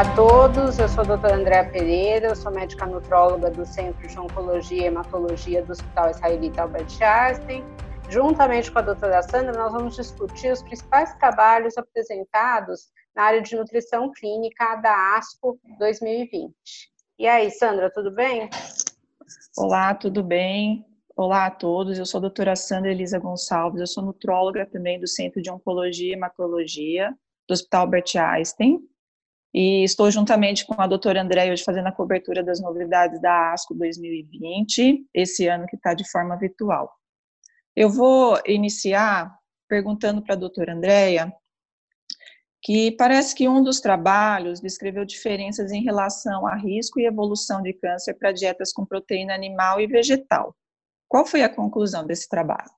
Olá a todos, eu sou a doutora Andréa Pereira, eu sou médica nutróloga do Centro de Oncologia e Hematologia do Hospital Israelita Albert Einstein. Juntamente com a doutora Sandra, nós vamos discutir os principais trabalhos apresentados na área de nutrição clínica da ASCO 2020. E aí, Sandra, tudo bem? Olá, tudo bem? Olá a todos, eu sou a doutora Sandra Elisa Gonçalves, eu sou nutróloga também do Centro de Oncologia e Hematologia do Hospital Albert Einstein. E estou juntamente com a doutora André hoje fazendo a cobertura das novidades da ASCO 2020, esse ano que está de forma virtual. Eu vou iniciar perguntando para a doutora Andréia que parece que um dos trabalhos descreveu diferenças em relação a risco e evolução de câncer para dietas com proteína animal e vegetal. Qual foi a conclusão desse trabalho?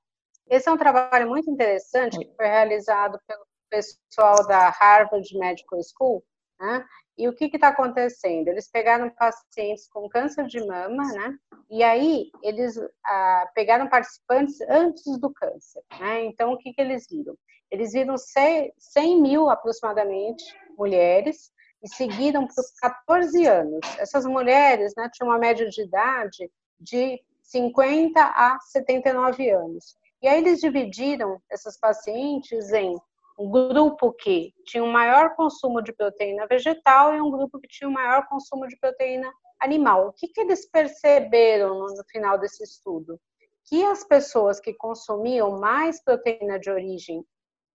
Esse é um trabalho muito interessante que foi realizado pelo pessoal da Harvard Medical School, né? E o que está acontecendo? Eles pegaram pacientes com câncer de mama, né? E aí eles ah, pegaram participantes antes do câncer, né? Então o que, que eles viram? Eles viram 100 mil aproximadamente mulheres e seguiram por 14 anos. Essas mulheres né, tinham uma média de idade de 50 a 79 anos. E aí eles dividiram essas pacientes em um grupo que tinha um maior consumo de proteína vegetal e um grupo que tinha um maior consumo de proteína animal. O que, que eles perceberam no, final desse estudo? Que as pessoas que consumiam mais proteína de origem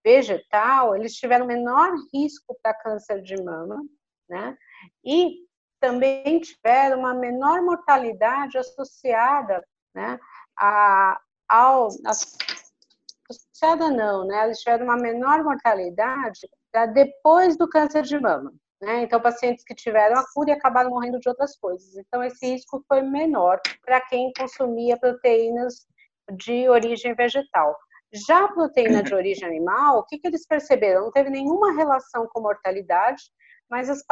vegetal, eles tiveram menor risco para câncer de mama, né? E também tiveram uma menor mortalidade associada, né, a, ao, associada não, né? Eles tiveram uma menor mortalidade depois do câncer de mama. Né? Então, pacientes que tiveram a cura e acabaram morrendo de outras coisas. Então, esse risco foi menor para quem consumia proteínas de origem vegetal. Já a proteína de origem animal, o que, que eles perceberam? Não teve nenhuma relação com mortalidade, mas as,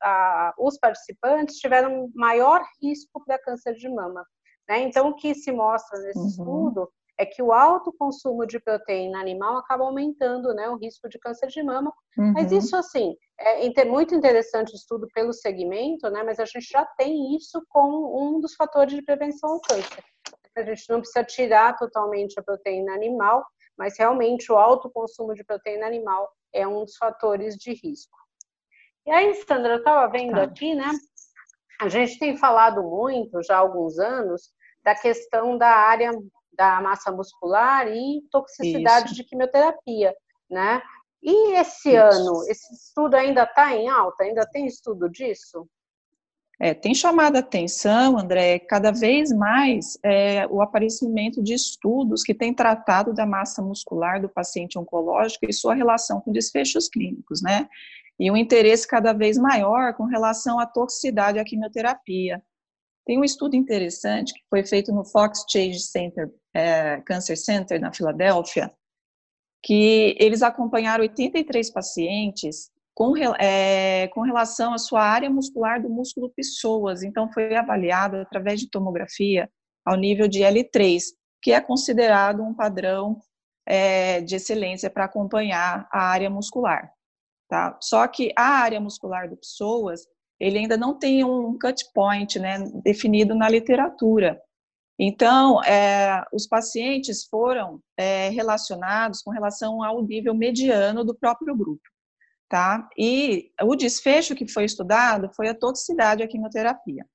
a, os participantes tiveram maior risco para câncer de mama. Né? Então, o que se mostra nesse uhum. estudo é que o alto consumo de proteína animal acaba aumentando né, o risco de câncer de mama. Uhum. Mas isso, assim, é muito interessante o estudo pelo segmento, né, mas a gente já tem isso como um dos fatores de prevenção ao câncer. A gente não precisa tirar totalmente a proteína animal, mas realmente o alto consumo de proteína animal é um dos fatores de risco. E aí, Sandra, eu estava vendo tá. aqui, né? A gente tem falado muito já há alguns anos da questão da área da massa muscular e toxicidade Isso. de quimioterapia, né? E esse Isso. ano, esse estudo ainda está em alta? Ainda tem estudo disso? É, tem chamado a atenção, André, cada vez mais é, o aparecimento de estudos que têm tratado da massa muscular do paciente oncológico e sua relação com desfechos clínicos, né? E um interesse cada vez maior com relação à toxicidade à quimioterapia. Tem um estudo interessante que foi feito no Fox Chase Center, é, Cancer Center, na Filadélfia, que eles acompanharam 83 pacientes com, é, com relação à sua área muscular do músculo pessoas. Então, foi avaliado através de tomografia ao nível de L3, que é considerado um padrão é, de excelência para acompanhar a área muscular. Tá? Só que a área muscular do pessoas ele ainda não tem um cut point né, definido na literatura. Então, é, os pacientes foram é, relacionados com relação ao nível mediano do próprio grupo, tá? E o desfecho que foi estudado foi a toxicidade à quimioterapia.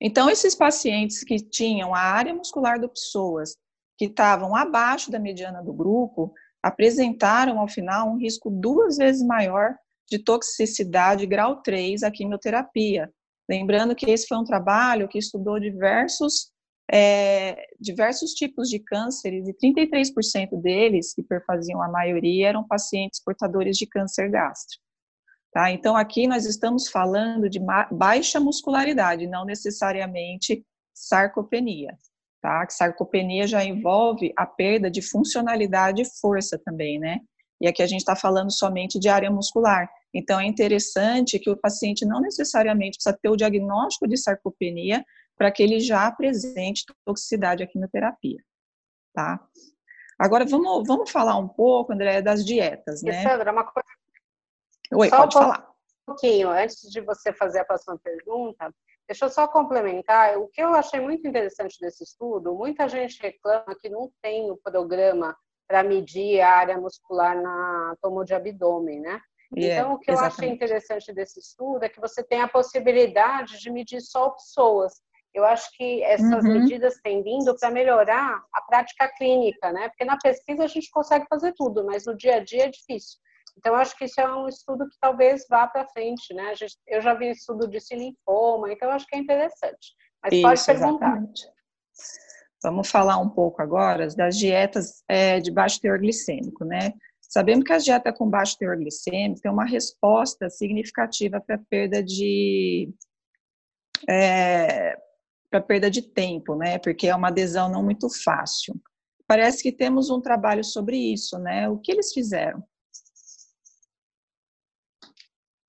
Então, esses pacientes que tinham a área muscular do pessoas que estavam abaixo da mediana do grupo, apresentaram ao final um risco duas vezes maior de toxicidade grau 3 à quimioterapia. Lembrando que esse foi um trabalho que estudou diversos, é, diversos tipos de cânceres e 33% deles, que perfaziam a maioria, eram pacientes portadores de câncer gástrico. Tá? Então, aqui nós estamos falando de baixa muscularidade, não necessariamente sarcopenia. Tá? Que sarcopenia já envolve a perda de funcionalidade e força também, né? E aqui a gente está falando somente de área muscular. Então, é interessante que o paciente não necessariamente precisa ter o diagnóstico de sarcopenia para que ele já apresente toxicidade à quimioterapia, tá? Agora, vamos, vamos falar um pouco, André, das dietas, né? Sandra, uma coisa... Oi, Só pode um falar. pouquinho, antes de você fazer a próxima pergunta, deixa eu só complementar. O que eu achei muito interessante desse estudo, muita gente reclama que não tem o programa para medir a área muscular na tomo de abdômen, né? Yeah, então, o que exatamente. eu achei interessante desse estudo é que você tem a possibilidade de medir só pessoas. Eu acho que essas uhum. medidas têm vindo para melhorar a prática clínica, né? Porque na pesquisa a gente consegue fazer tudo, mas no dia a dia é difícil. Então, acho que isso é um estudo que talvez vá para frente, né? Gente, eu já vi estudo de linfoma, então acho que é interessante. Mas isso, pode perguntar. Exatamente. Vamos falar um pouco agora das dietas é, de baixo teor glicêmico, né? Sabemos que a dieta com baixo teor glicêmico tem uma resposta significativa para perda de é, para perda de tempo, né? Porque é uma adesão não muito fácil. Parece que temos um trabalho sobre isso, né? O que eles fizeram?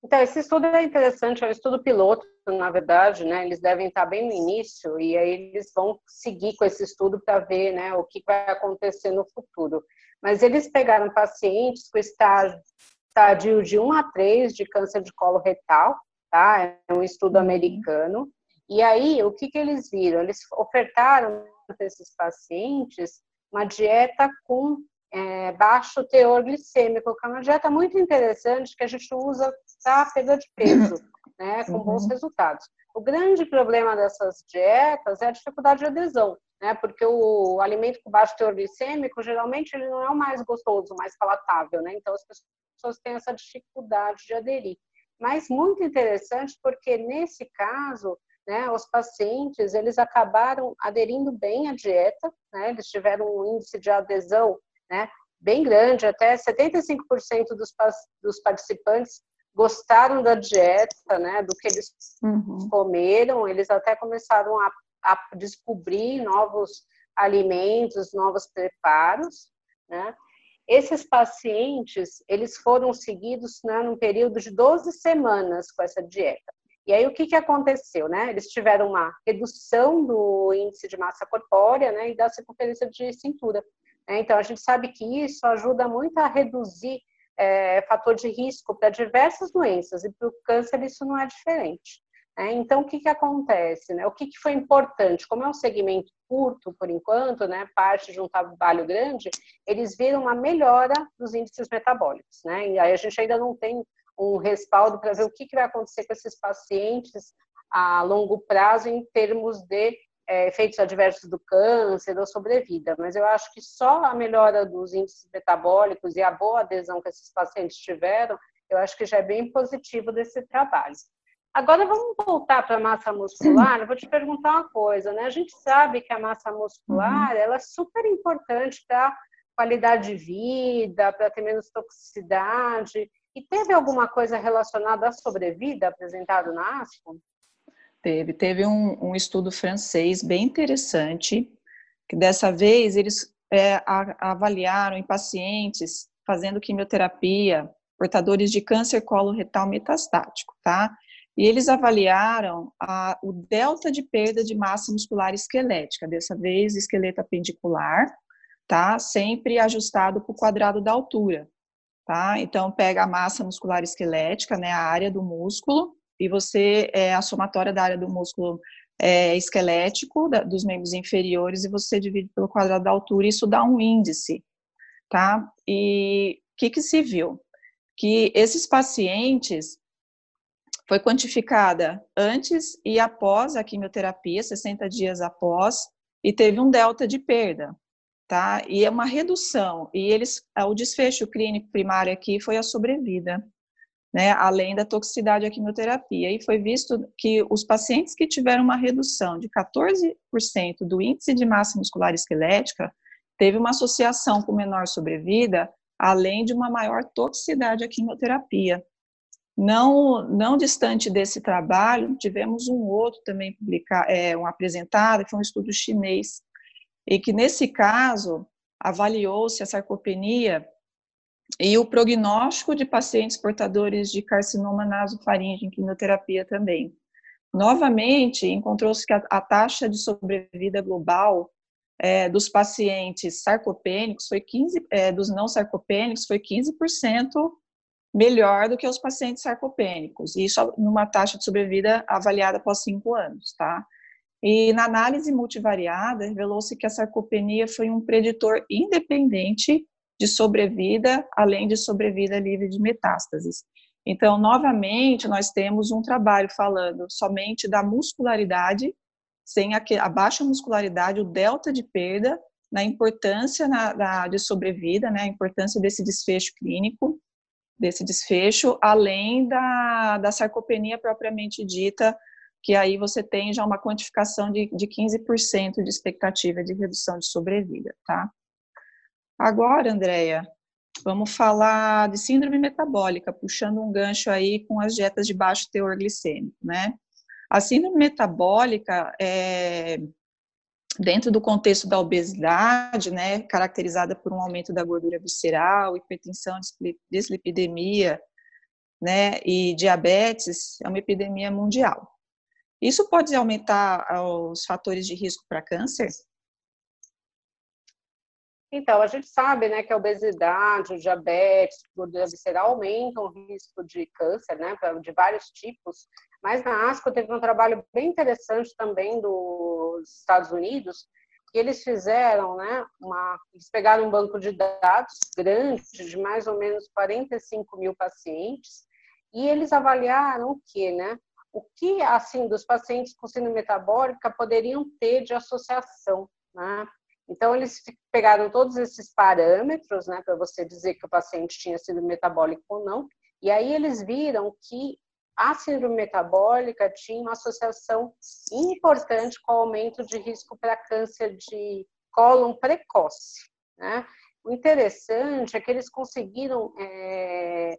Então, esse estudo é interessante, é um estudo piloto, na verdade, né? Eles devem estar bem no início e aí eles vão seguir com esse estudo para ver, né, o que vai acontecer no futuro. Mas eles pegaram pacientes com estágio, estágio de 1 a 3 de câncer de colo retal, tá? É um estudo uhum. americano. E aí, o que, que eles viram? Eles ofertaram para esses pacientes uma dieta com é, baixo teor glicêmico, que é uma dieta muito interessante que a gente usa para perda de peso, né, com bons uhum. resultados. O grande problema dessas dietas é a dificuldade de adesão, né, porque o alimento com baixo teor glicêmico, geralmente, ele não é o mais gostoso, o mais palatável, né, então as pessoas têm essa dificuldade de aderir. Mas muito interessante porque, nesse caso, né, os pacientes, eles acabaram aderindo bem à dieta, né, eles tiveram um índice de adesão, né, bem grande, até 75% dos, dos participantes gostaram da dieta, né, do que eles uhum. comeram, eles até começaram a, a, descobrir novos alimentos, novos preparos, né. Esses pacientes, eles foram seguidos né, num período de 12 semanas com essa dieta. E aí, o que, que aconteceu? Né? Eles tiveram uma redução do índice de massa corpórea né, e da circunferência de cintura. Né? Então, a gente sabe que isso ajuda muito a reduzir é, fator de risco para diversas doenças, e para o câncer isso não é diferente. Né? Então, o que, que acontece? Né? O que, que foi importante? Como é um segmento curto, por enquanto, né, parte de um trabalho grande, eles viram uma melhora dos índices metabólicos. Né? E aí a gente ainda não tem um respaldo para ver o que, que vai acontecer com esses pacientes a longo prazo em termos de é, efeitos adversos do câncer ou sobrevida, mas eu acho que só a melhora dos índices metabólicos e a boa adesão que esses pacientes tiveram, eu acho que já é bem positivo desse trabalho. Agora vamos voltar para a massa muscular. Eu vou te perguntar uma coisa, né? A gente sabe que a massa muscular uhum. ela é super importante para qualidade de vida, para ter menos toxicidade. E teve alguma coisa relacionada à sobrevida apresentado na ASCO? Teve. Teve um, um estudo francês bem interessante, que dessa vez eles é, a, avaliaram em pacientes fazendo quimioterapia, portadores de câncer coloretal metastático, tá? E eles avaliaram a, o delta de perda de massa muscular esquelética, dessa vez esqueleto apendicular, tá? Sempre ajustado para o quadrado da altura tá? Então, pega a massa muscular esquelética, né, a área do músculo, e você, é a somatória da área do músculo é, esquelético, da, dos membros inferiores, e você divide pelo quadrado da altura, e isso dá um índice, tá? E o que que se viu? Que esses pacientes, foi quantificada antes e após a quimioterapia, 60 dias após, e teve um delta de perda, tá? E é uma redução. E eles, o desfecho clínico primário aqui foi a sobrevida, né? Além da toxicidade da quimioterapia. E foi visto que os pacientes que tiveram uma redução de 14% do índice de massa muscular esquelética teve uma associação com menor sobrevida, além de uma maior toxicidade à quimioterapia. Não, não distante desse trabalho, tivemos um outro também publicado, é, um apresentado, que foi um estudo chinês, e que nesse caso avaliou-se a sarcopenia e o prognóstico de pacientes portadores de carcinoma nasofaríngeo em quimioterapia também. Novamente, encontrou-se que a, a, taxa de sobrevida global é, dos pacientes sarcopênicos foi 15, é, dos não sarcopênicos foi 15% melhor do que os pacientes sarcopênicos, e isso numa taxa de sobrevida avaliada após cinco anos, tá? E na análise multivariada, revelou-se que a sarcopenia foi um preditor independente de sobrevida, além de sobrevida livre de metástases. Então, novamente, nós temos um trabalho falando somente da muscularidade, sem a, baixa muscularidade, o delta de perda, na importância na, da, de sobrevida, né, a importância desse desfecho clínico, desse desfecho, além da, da sarcopenia propriamente dita, que aí você tem já uma quantificação de, de 15% de expectativa de redução de sobrevida, tá? Agora, Andréia, vamos falar de síndrome metabólica, puxando um gancho aí com as dietas de baixo teor glicêmico, né? A síndrome metabólica é, dentro do contexto da obesidade, né, caracterizada por um aumento da gordura visceral, hipertensão, dislipidemia, né, e diabetes, é uma epidemia mundial. Isso pode aumentar os fatores de risco para câncer? Então, a gente sabe né, que a obesidade, o diabetes, gordura visceral aumentam o risco de câncer, né, de vários tipos, mas na ASCO teve um trabalho bem interessante também dos Estados Unidos, que eles fizeram, né, uma, eles pegaram um banco de dados grande, de mais ou menos 45 mil pacientes, e eles avaliaram o que, né? O que, assim, dos pacientes com síndrome metabólica poderiam ter de associação, né? Então, eles pegaram todos esses parâmetros, né, para você dizer que o paciente tinha sido metabólico ou não, e aí eles viram que a síndrome metabólica tinha uma associação importante com o aumento de risco para câncer de cólon precoce. Né? O interessante é que eles conseguiram é,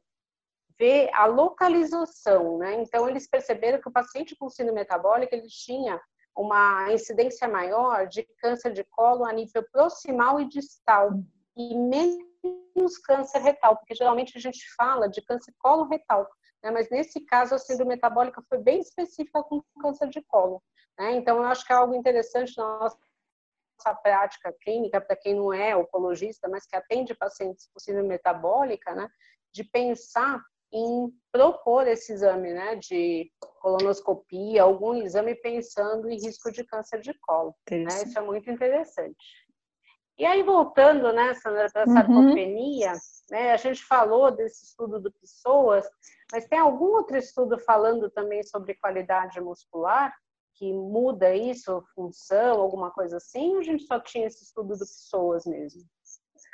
ver a localização, né? Então, eles perceberam que o paciente com síndrome metabólica, ele tinha uma incidência maior de câncer de colo a nível proximal e distal e menos câncer retal, porque geralmente a gente fala de câncer colo-retal, né? mas nesse caso a síndrome metabólica foi bem específica com câncer de colo. Né? Então, eu acho que é algo interessante na nossa prática clínica, para quem não é oncologista, mas que atende pacientes com síndrome metabólica, né? de pensar em propor esse exame, né, de colonoscopia, algum exame pensando em risco de câncer de colo. Né? Isso é muito interessante. E aí, voltando, né, Sandra, para a uhum. sarcopenia, né, a gente falou desse estudo do pessoas, mas tem algum outro estudo falando também sobre qualidade muscular que muda isso, função, alguma coisa assim, ou a gente só tinha esse estudo do pessoas mesmo?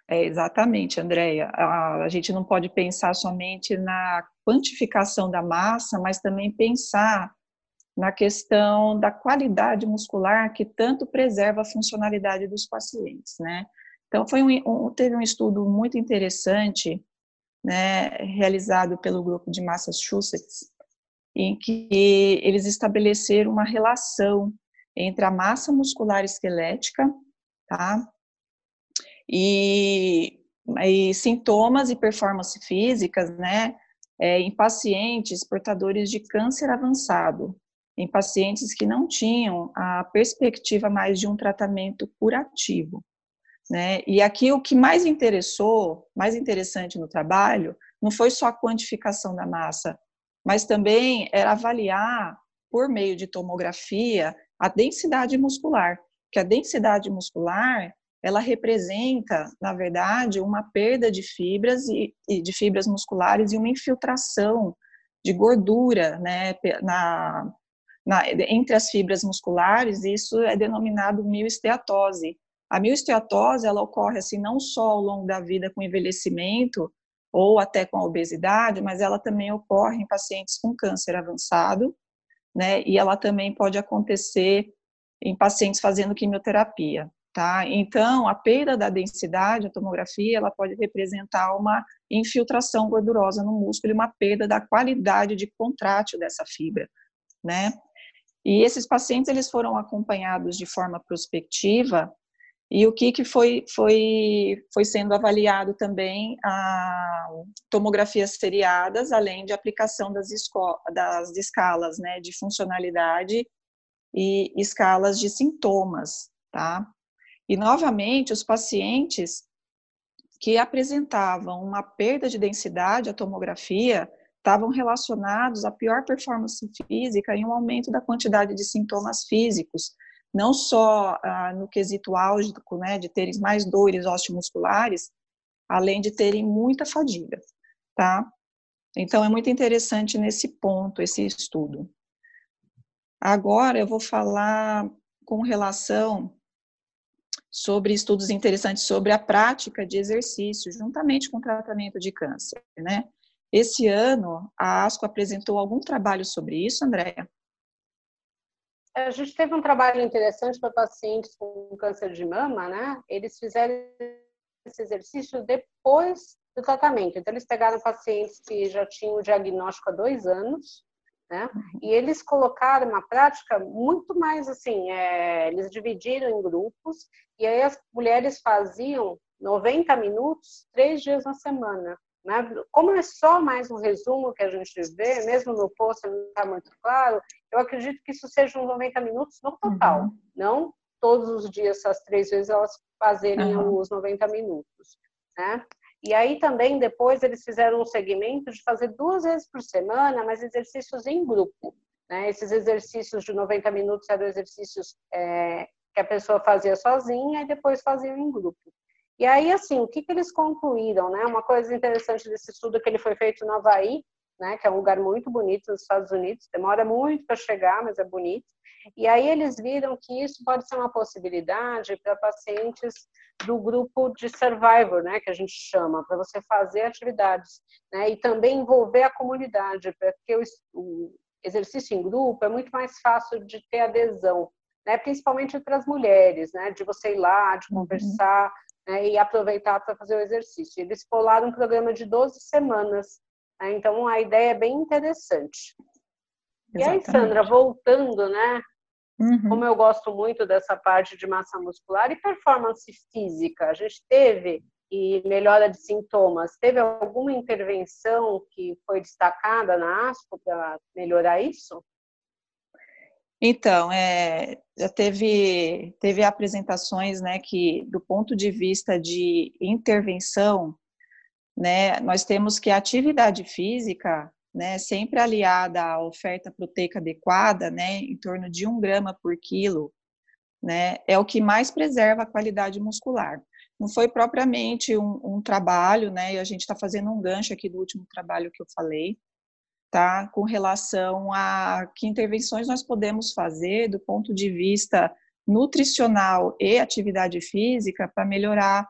É, exatamente, Andréia. A, a, gente não pode pensar somente na quantificação da massa, mas também pensar na questão da qualidade muscular que tanto preserva a funcionalidade dos pacientes, né? Então, foi um, um, teve um estudo muito interessante, né, realizado pelo grupo de Massachusetts, em que eles estabeleceram uma relação entre a massa muscular esquelética, tá, e, e sintomas e performance físicas, né, é, em pacientes portadores de câncer avançado, em pacientes que não tinham a perspectiva mais de um tratamento curativo. Né? E aqui o que mais interessou, mais interessante no trabalho, não foi só a quantificação da massa, mas também era avaliar, por meio de tomografia, a densidade muscular, que a densidade muscular ela representa, na verdade, uma perda de fibras e, e de fibras musculares e uma infiltração de gordura, né, na, na, entre as fibras musculares. Isso é denominado mioesteatose. A mioesteatose ela ocorre assim não só ao longo da vida com envelhecimento ou até com a obesidade, mas ela também ocorre em pacientes com câncer avançado, né? E ela também pode acontecer em pacientes fazendo quimioterapia. Tá? Então, a perda da densidade, a tomografia, ela pode representar uma infiltração gordurosa no músculo e uma perda da qualidade de contrátil dessa fibra, né? E esses pacientes, eles foram acompanhados de forma prospectiva e o que, que foi, foi, foi sendo avaliado também a tomografias seriadas, além de aplicação das, das escalas né, de funcionalidade e escalas de sintomas, tá? E, novamente, os pacientes que apresentavam uma perda de densidade, a tomografia, estavam relacionados à pior performance física e um aumento da quantidade de sintomas físicos, não só ah, no quesito álgico, né, de terem mais dores osteomusculares, além de terem muita fadiga, tá? Então, é muito interessante nesse ponto, esse estudo. Agora, eu vou falar com relação sobre estudos interessantes sobre a prática de exercício, juntamente com o tratamento de câncer, né? Esse ano, a ASCO apresentou algum trabalho sobre isso, Andréia? A gente teve um trabalho interessante para pacientes com câncer de mama, né? Eles fizeram esse exercício depois do tratamento. Então, eles pegaram pacientes que já tinham o diagnóstico há dois anos, né? E eles colocaram uma prática muito mais assim, é, eles dividiram em grupos e aí as mulheres faziam 90 minutos, três dias na semana. Né? Como é só mais um resumo que a gente vê, mesmo no post não está muito claro, eu acredito que isso seja uns 90 minutos no total, uhum. não todos os dias, essas três vezes, elas fazerem uhum. os 90 minutos. Né? E aí também depois eles fizeram um segmento de fazer duas vezes por semana, mas exercícios em grupo. Né? Esses exercícios de 90 minutos eram exercícios é, que a pessoa fazia sozinha e depois fazia em grupo. E aí, assim, o que, que eles concluíram, né? Uma coisa interessante desse estudo é que ele foi feito no Havaí, né? Que é um lugar muito bonito nos Estados Unidos, demora muito para chegar, mas é bonito. E aí eles viram que isso pode ser uma possibilidade para pacientes do grupo de survivor, né, que a gente chama, para você fazer atividades, né, e também envolver a comunidade, porque o, o exercício em grupo é muito mais fácil de ter adesão, né, principalmente para as mulheres, né, de você ir lá, de uhum. conversar, né, e aproveitar para fazer o exercício. Eles polaram um programa de 12 semanas, né, então a ideia é bem interessante. Exatamente. E aí, Sandra, voltando, né, Uhum. Como eu gosto muito dessa parte de massa muscular e performance física, a gente teve e melhora de sintomas, teve alguma intervenção que foi destacada na ASCO para melhorar isso? Então, é, já teve, teve apresentações, né, que do ponto de vista de intervenção, né, nós temos que a atividade física, né, sempre aliada à oferta proteica adequada, né, em torno de um grama por quilo, né, é o que mais preserva a qualidade muscular. Não foi propriamente um, um trabalho, né, e a gente está fazendo um gancho aqui do último trabalho que eu falei, tá, com relação a que intervenções nós podemos fazer do ponto de vista nutricional e atividade física para melhorar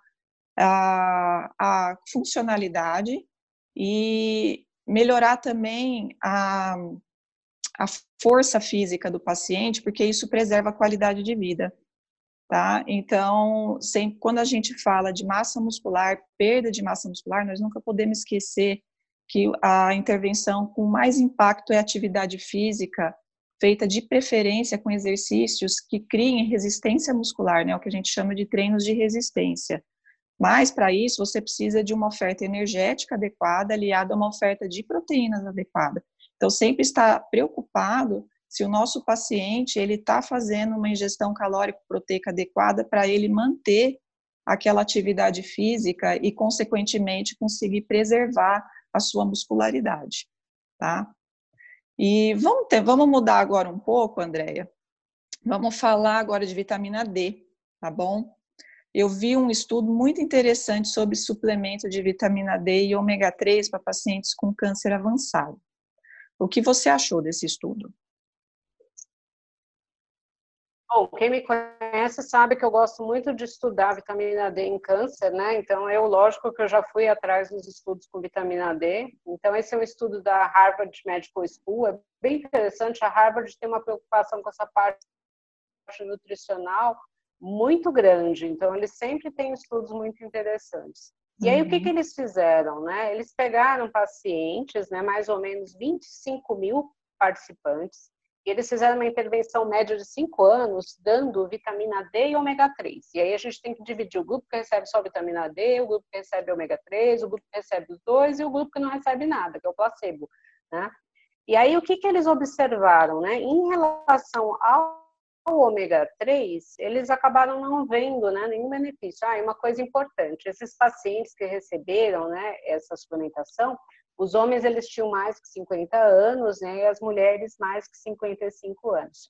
a, a funcionalidade e melhorar também a, a força física do paciente, porque isso preserva a qualidade de vida. Tá? Então, sempre, quando a gente fala de massa muscular, perda de massa muscular, nós nunca podemos esquecer que a intervenção com mais impacto é atividade física, feita de preferência com exercícios que criem resistência muscular, né, o que a gente chama de treinos de resistência. Mas, para isso, você precisa de uma oferta energética adequada, aliada a uma oferta de proteínas adequada. Então, sempre estar preocupado se o nosso paciente ele está fazendo uma ingestão calórico-proteica adequada para ele manter aquela atividade física e, consequentemente, conseguir preservar a sua muscularidade, tá? E vamos, ter, vamos mudar agora um pouco, Andréia. Vamos falar agora de vitamina D, tá bom? eu vi um estudo muito interessante sobre suplemento de vitamina D e ômega 3 para pacientes com câncer avançado. O que você achou desse estudo? Bom, quem me conhece sabe que eu gosto muito de estudar vitamina D em câncer, né? Então, eu, lógico que eu já fui atrás dos estudos com vitamina D. Então, esse é um estudo da Harvard Medical School. É bem interessante. A Harvard tem uma preocupação com essa parte nutricional muito grande, então eles sempre têm estudos muito interessantes. E aí, uhum. o que, uhum. que eles fizeram? Né? Eles pegaram pacientes, né, mais ou menos 25 mil participantes, eles fizeram uma intervenção média de 5 anos, dando vitamina D e ômega 3. E aí a gente tem que dividir o grupo que recebe só vitamina D, o grupo que recebe ômega 3, o grupo que recebe os dois e o grupo que não recebe nada, que é o placebo. Né? E aí, o que, que eles observaram? Né? Em relação ao ômega 3, eles acabaram não vendo né, nenhum benefício. Ah, e uma coisa importante, esses pacientes que receberam né, essa suplementação, os homens eles tinham mais que 50 anos né, e as mulheres mais que 55 anos.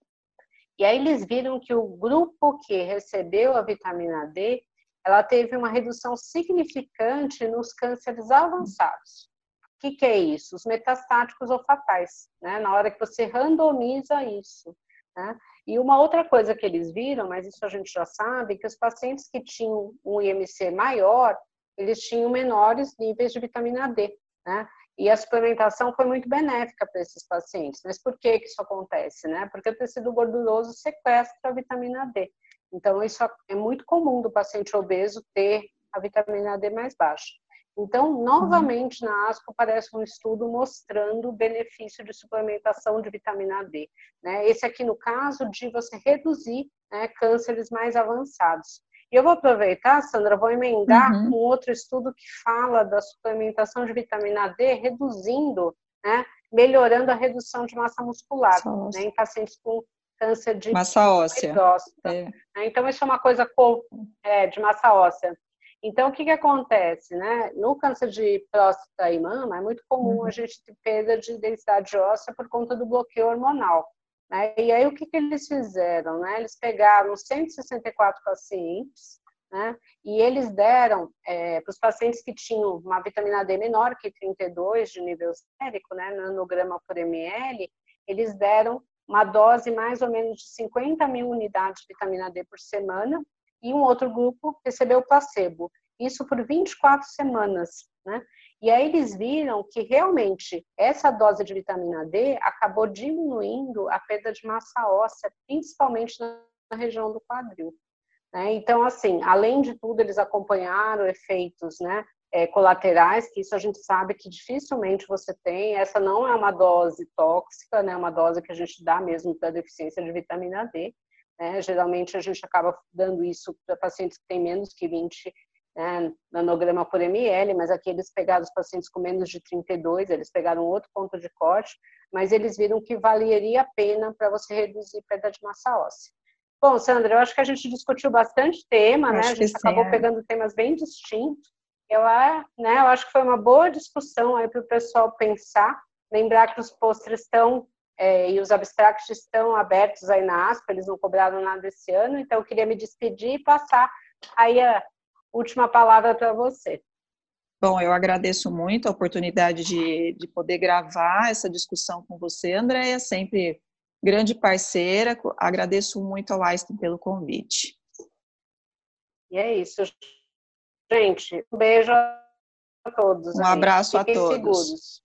E aí eles viram que o grupo que recebeu a vitamina D, ela teve uma redução significante nos cânceres avançados. O que, que é isso? Os metastáticos ou fatais, né? Na hora que você randomiza isso. Né? E uma outra coisa que eles viram, mas isso a gente já sabe, que os pacientes que tinham um IMC maior, eles tinham menores níveis de vitamina D, né? E a suplementação foi muito benéfica para esses pacientes. Mas por que, que isso acontece? Né? Porque o tecido gorduroso sequestra a vitamina D. Então, isso é muito comum do paciente obeso ter a vitamina D mais baixa. Então, novamente, na ASCO aparece um estudo mostrando o benefício de suplementação de vitamina D. Né? Esse aqui, no caso, de você reduzir né, cânceres mais avançados. E eu vou aproveitar, Sandra, vou emendar uhum. com outro estudo que fala da suplementação de vitamina D, reduzindo, né, melhorando a redução de massa muscular né, em pacientes com câncer de massa óssea. É. Né. Então, isso é uma coisa é, de massa óssea. Então, o que, que acontece? Né? No câncer de próstata e mama, é muito comum uhum. a gente ter perda de densidade óssea por conta do bloqueio hormonal. Né? E aí o que, que eles fizeram? Né? Eles pegaram 164 pacientes né? e eles deram é, para os pacientes que tinham uma vitamina D menor que 32 de nível sérico, né, nanograma por ml, eles deram uma dose mais ou menos de 50 mil unidades de vitamina D por semana e um outro grupo recebeu placebo. Isso por 24 semanas, né? E aí eles viram que realmente essa dose de vitamina D acabou diminuindo a perda de massa óssea, principalmente na região do quadril. Né? Então, assim, além de tudo, eles acompanharam efeitos né, é, colaterais, que isso a gente sabe que dificilmente você tem. Essa não é uma dose tóxica, né, uma dose que a gente dá mesmo para deficiência de vitamina D. Né? Geralmente a gente acaba dando isso para pacientes que têm menos que 20 né, nanograma por ml, mas aqui eles pegaram os pacientes com menos de 32, eles pegaram outro ponto de corte, mas eles viram que valeria a pena para você reduzir perda de massa óssea. Bom, Sandra, eu acho que a gente discutiu bastante tema, né? A gente acabou sim, é. pegando temas bem distintos. Eu, né, eu acho que foi uma boa discussão aí para o pessoal pensar, lembrar que os postres estão é, e os abstracts estão abertos aí na ASPA, eles não cobraram nada esse ano, então eu queria me despedir e passar aí a, última palavra para você. Bom, eu agradeço muito a oportunidade de, de poder gravar essa discussão com você, Andréia, sempre grande parceira. Agradeço muito ao Einstein pelo convite. E é isso. Gente, um beijo a todos. Um aí. abraço Fiquem a todos. Seguros.